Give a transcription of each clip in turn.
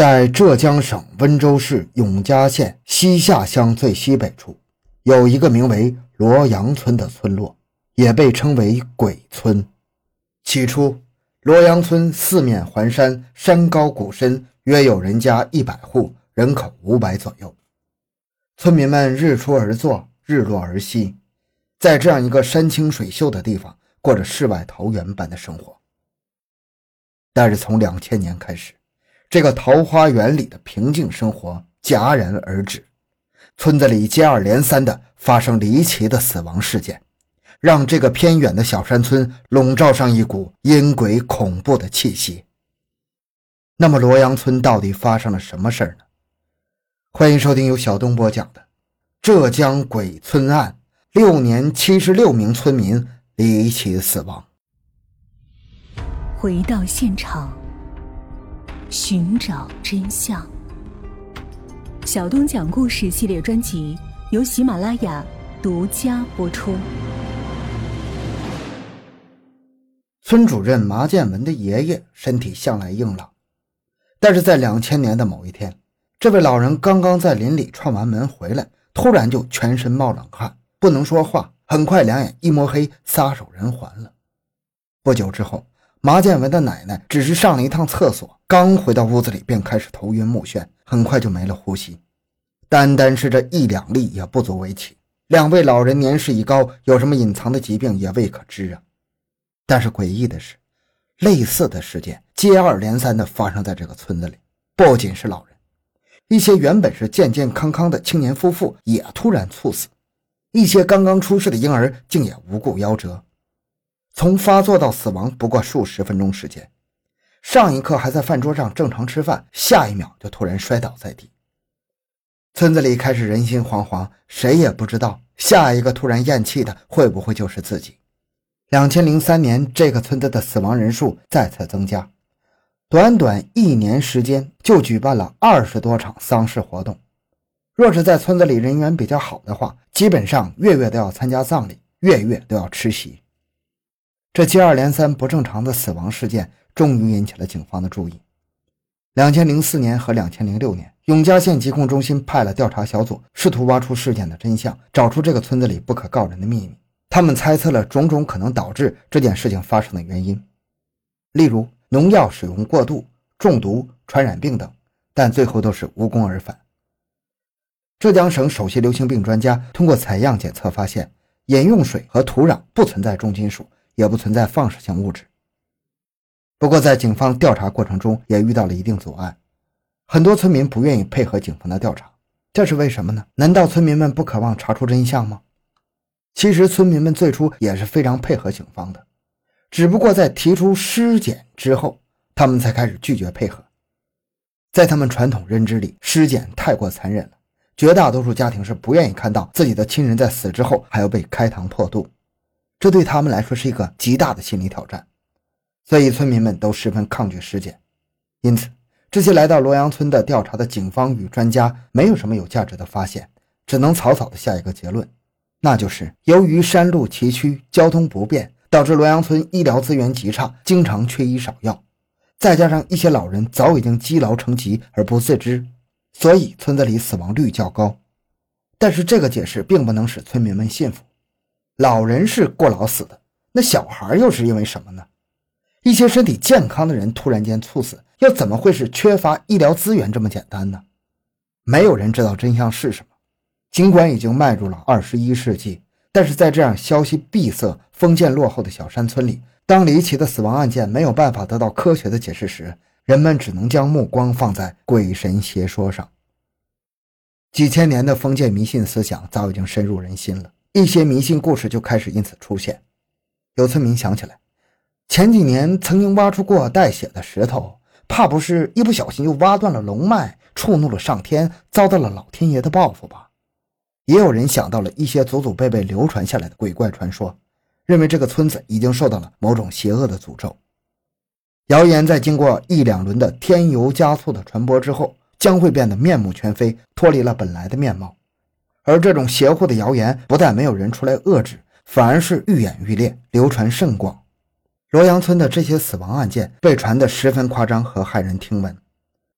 在浙江省温州市永嘉县西下乡最西北处，有一个名为罗阳村的村落，也被称为鬼村。起初，罗阳村四面环山，山高谷深，约有人家一百户，人口五百左右。村民们日出而作，日落而息，在这样一个山清水秀的地方，过着世外桃源般的生活。但是从两千年开始，这个桃花源里的平静生活戛然而止，村子里接二连三的发生离奇的死亡事件，让这个偏远的小山村笼罩上一股阴鬼恐怖的气息。那么罗阳村到底发生了什么事儿呢？欢迎收听由小东播讲的《浙江鬼村案》，六年七十六名村民离奇死亡。回到现场。寻找真相。小东讲故事系列专辑由喜马拉雅独家播出。村主任麻建文的爷爷身体向来硬朗，但是在两千年的某一天，这位老人刚刚在林里串完门回来，突然就全身冒冷汗，不能说话，很快两眼一抹黑，撒手人寰了。不久之后。麻建文的奶奶只是上了一趟厕所，刚回到屋子里便开始头晕目眩，很快就没了呼吸。单单是这一两例也不足为奇。两位老人年事已高，有什么隐藏的疾病也未可知啊。但是诡异的是，类似的事件接二连三地发生在这个村子里。不仅是老人，一些原本是健健康康的青年夫妇也突然猝死，一些刚刚出世的婴儿竟也无故夭折。从发作到死亡不过数十分钟时间，上一刻还在饭桌上正常吃饭，下一秒就突然摔倒在地。村子里开始人心惶惶，谁也不知道下一个突然咽气的会不会就是自己。两千零三年，这个村子的死亡人数再次增加，短短一年时间就举办了二十多场丧事活动。若是在村子里人缘比较好的话，基本上月月都要参加葬礼，月月都要吃席。这接二连三不正常的死亡事件终于引起了警方的注意。两千零四年和两千零六年，永嘉县疾控中心派了调查小组，试图挖出事件的真相，找出这个村子里不可告人的秘密。他们猜测了种种可能导致这件事情发生的原因，例如农药使用过度、中毒、传染病等，但最后都是无功而返。浙江省首席流行病专家通过采样检测发现，饮用水和土壤不存在重金属。也不存在放射性物质。不过，在警方调查过程中也遇到了一定阻碍，很多村民不愿意配合警方的调查，这是为什么呢？难道村民们不渴望查出真相吗？其实，村民们最初也是非常配合警方的，只不过在提出尸检之后，他们才开始拒绝配合。在他们传统认知里，尸检太过残忍了，绝大多数家庭是不愿意看到自己的亲人在死之后还要被开膛破肚。这对他们来说是一个极大的心理挑战，所以村民们都十分抗拒尸检。因此，这些来到罗阳村的调查的警方与专家没有什么有价值的发现，只能草草的下一个结论，那就是由于山路崎岖、交通不便，导致罗阳村医疗资源极差，经常缺医少药，再加上一些老人早已经积劳成疾而不自知，所以村子里死亡率较高。但是，这个解释并不能使村民们信服。老人是过劳死的，那小孩又是因为什么呢？一些身体健康的人突然间猝死，又怎么会是缺乏医疗资源这么简单呢？没有人知道真相是什么。尽管已经迈入了二十一世纪，但是在这样消息闭塞、封建落后的小山村里，当离奇的死亡案件没有办法得到科学的解释时，人们只能将目光放在鬼神邪说上。几千年的封建迷信思想早已经深入人心了。一些迷信故事就开始因此出现。有村民想起来，前几年曾经挖出过带血的石头，怕不是一不小心又挖断了龙脉，触怒了上天，遭到了老天爷的报复吧？也有人想到了一些祖祖辈辈流传下来的鬼怪传说，认为这个村子已经受到了某种邪恶的诅咒。谣言在经过一两轮的添油加醋的传播之后，将会变得面目全非，脱离了本来的面貌。而这种邪乎的谣言不但没有人出来遏制，反而是愈演愈烈，流传甚广。罗阳村的这些死亡案件被传得十分夸张和骇人听闻。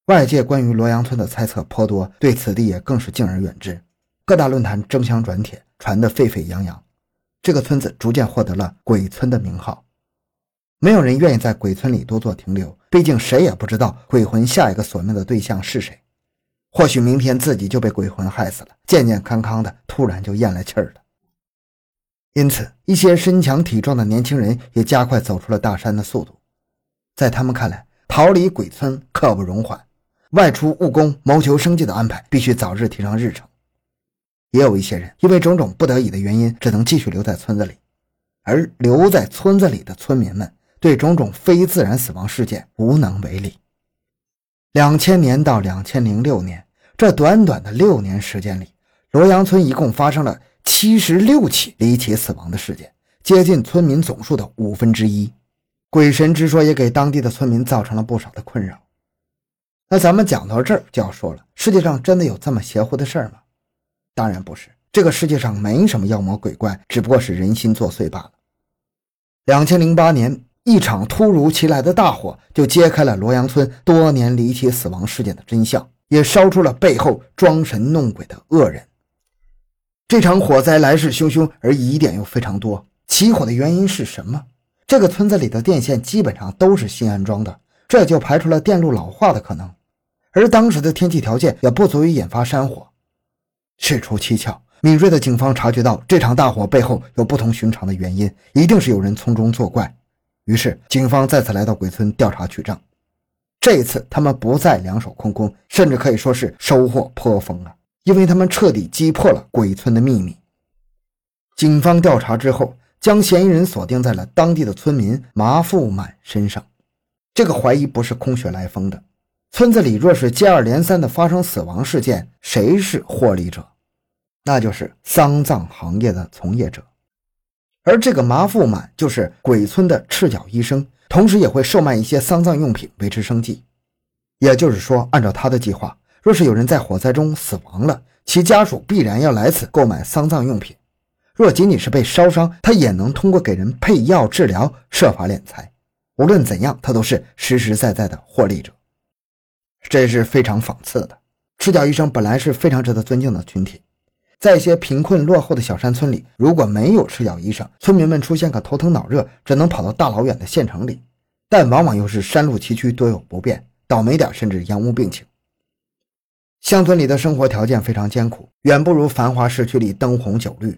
外界关于罗阳村的猜测颇多，对此地也更是敬而远之。各大论坛争相转帖，传得沸沸扬扬。这个村子逐渐获得了“鬼村”的名号。没有人愿意在鬼村里多做停留，毕竟谁也不知道鬼魂下一个索命的对象是谁。或许明天自己就被鬼魂害死了，健健康康的，突然就咽了气儿了。因此，一些身强体壮的年轻人也加快走出了大山的速度。在他们看来，逃离鬼村刻不容缓，外出务工谋求生计的安排必须早日提上日程。也有一些人因为种种不得已的原因，只能继续留在村子里，而留在村子里的村民们对种种非自然死亡事件无能为力。两千年到两千零六年这短短的六年时间里，罗阳村一共发生了七十六起离奇死亡的事件，接近村民总数的五分之一。鬼神之说也给当地的村民造成了不少的困扰。那咱们讲到这儿就要说了，世界上真的有这么邪乎的事儿吗？当然不是，这个世界上没什么妖魔鬼怪，只不过是人心作祟罢了。两千零八年。一场突如其来的大火就揭开了罗阳村多年离奇死亡事件的真相，也烧出了背后装神弄鬼的恶人。这场火灾来势汹汹，而疑点又非常多。起火的原因是什么？这个村子里的电线基本上都是新安装的，这就排除了电路老化的可能。而当时的天气条件也不足以引发山火。事出蹊跷，敏锐的警方察觉到这场大火背后有不同寻常的原因，一定是有人从中作怪。于是，警方再次来到鬼村调查取证。这一次，他们不再两手空空，甚至可以说是收获颇丰啊！因为他们彻底击破了鬼村的秘密。警方调查之后，将嫌疑人锁定在了当地的村民麻富满身上。这个怀疑不是空穴来风的。村子里若是接二连三的发生死亡事件，谁是获利者？那就是丧葬行业的从业者。而这个麻富满就是鬼村的赤脚医生，同时也会售卖一些丧葬用品维持生计。也就是说，按照他的计划，若是有人在火灾中死亡了，其家属必然要来此购买丧葬用品；若仅仅是被烧伤，他也能通过给人配药治疗设法敛财。无论怎样，他都是实实在在的获利者。这是非常讽刺的。赤脚医生本来是非常值得尊敬的群体。在一些贫困落后的小山村里，如果没有赤脚医生，村民们出现个头疼脑热，只能跑到大老远的县城里，但往往又是山路崎岖，多有不便，倒霉点甚至延误病情。乡村里的生活条件非常艰苦，远不如繁华市区里灯红酒绿。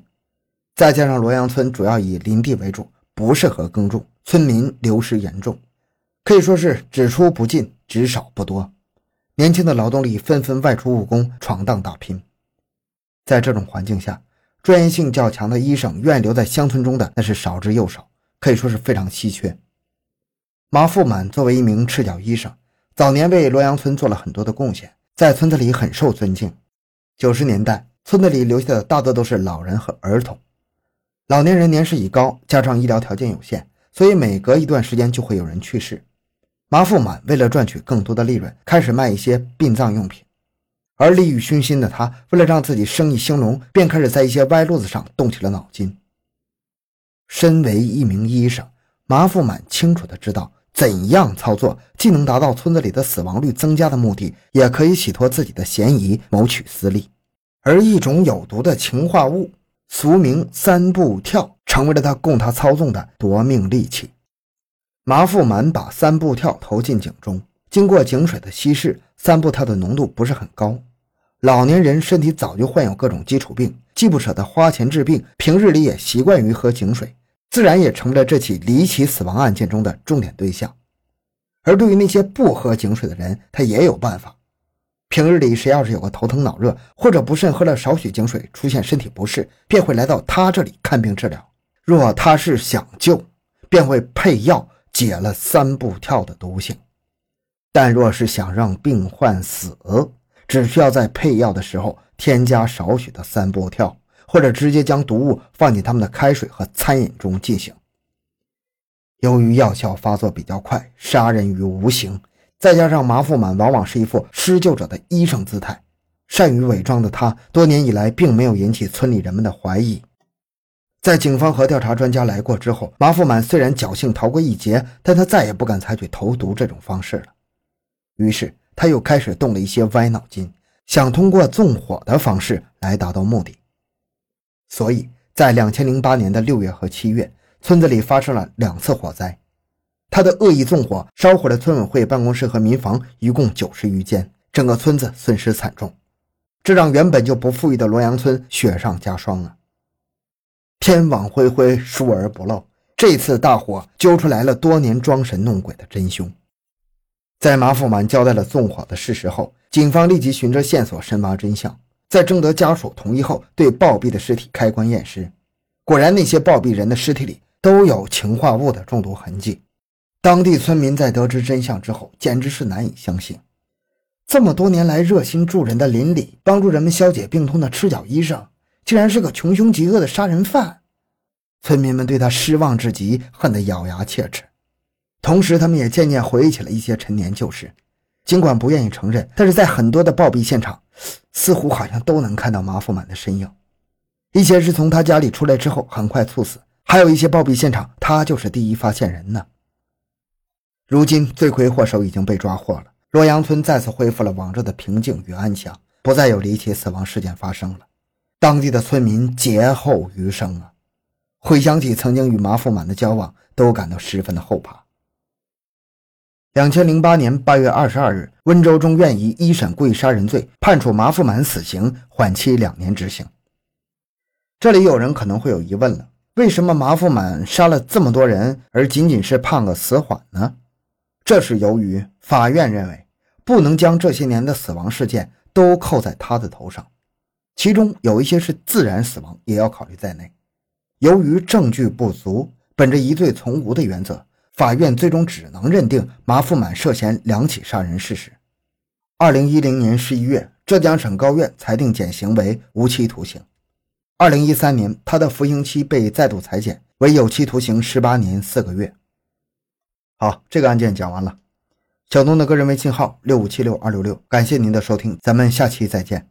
再加上罗阳村主要以林地为主，不适合耕种，村民流失严重，可以说是只出不进，只少不多。年轻的劳动力纷纷外出务工，闯荡打拼。在这种环境下，专业性较强的医生愿意留在乡村中的那是少之又少，可以说是非常稀缺。马富满作为一名赤脚医生，早年为罗阳村做了很多的贡献，在村子里很受尊敬。九十年代，村子里留下的大多都是老人和儿童，老年人年事已高，加上医疗条件有限，所以每隔一段时间就会有人去世。马富满为了赚取更多的利润，开始卖一些殡葬用品。而利欲熏心的他，为了让自己生意兴隆，便开始在一些歪路子上动起了脑筋。身为一名医生，麻富满清楚的知道，怎样操作既能达到村子里的死亡率增加的目的，也可以洗脱自己的嫌疑，谋取私利。而一种有毒的氰化物，俗名三步跳，成为了他供他操纵的夺命利器。麻富满把三步跳投进井中。经过井水的稀释，三步跳的浓度不是很高。老年人身体早就患有各种基础病，既不舍得花钱治病，平日里也习惯于喝井水，自然也成为了这起离奇死亡案件中的重点对象。而对于那些不喝井水的人，他也有办法。平日里谁要是有个头疼脑热，或者不慎喝了少许井水，出现身体不适，便会来到他这里看病治疗。若他是想救，便会配药解了三步跳的毒性。但若是想让病患死，只需要在配药的时候添加少许的三步跳，或者直接将毒物放进他们的开水和餐饮中进行。由于药效发作比较快，杀人于无形，再加上麻富满往往是一副施救者的医生姿态，善于伪装的他，多年以来并没有引起村里人们的怀疑。在警方和调查专家来过之后，麻富满虽然侥幸逃过一劫，但他再也不敢采取投毒这种方式了。于是，他又开始动了一些歪脑筋，想通过纵火的方式来达到目的。所以在两千零八年的六月和七月，村子里发生了两次火灾。他的恶意纵火烧毁了村委会办公室和民房，一共九十余间，整个村子损失惨重。这让原本就不富裕的罗阳村雪上加霜啊！天网恢恢，疏而不漏。这次大火揪出来了多年装神弄鬼的真凶。在马富满交代了纵火的事实后，警方立即循着线索深挖真相。在征得家属同意后，对暴毙的尸体开棺验尸，果然那些暴毙人的尸体里都有氰化物的中毒痕迹。当地村民在得知真相之后，简直是难以相信。这么多年来热心助人的邻里，帮助人们消解病痛的赤脚医生，竟然是个穷凶极恶的杀人犯。村民们对他失望至极，恨得咬牙切齿。同时，他们也渐渐回忆起了一些陈年旧事，尽管不愿意承认，但是在很多的暴毙现场，似乎好像都能看到马富满的身影。一些是从他家里出来之后很快猝死，还有一些暴毙现场，他就是第一发现人呢。如今，罪魁祸首已经被抓获了。洛阳村再次恢复了往日的平静与安详，不再有离奇死亡事件发生了。当地的村民劫后余生啊，回想起曾经与马富满的交往，都感到十分的后怕。两千零八年八月二十二日，温州中院以一审故意杀人罪判处马富满死刑，缓期两年执行。这里有人可能会有疑问了：为什么马富满杀了这么多人，而仅仅是判个死缓呢？这是由于法院认为。不能将这些年的死亡事件都扣在他的头上，其中有一些是自然死亡，也要考虑在内。由于证据不足，本着疑罪从无的原则，法院最终只能认定马富满涉嫌两起杀人事实。二零一零年十一月，浙江省高院裁定减刑为无期徒刑。二零一三年，他的服刑期被再度裁减为有期徒刑十八年四个月。好，这个案件讲完了。小东的个人微信号六五七六二六六，感谢您的收听，咱们下期再见。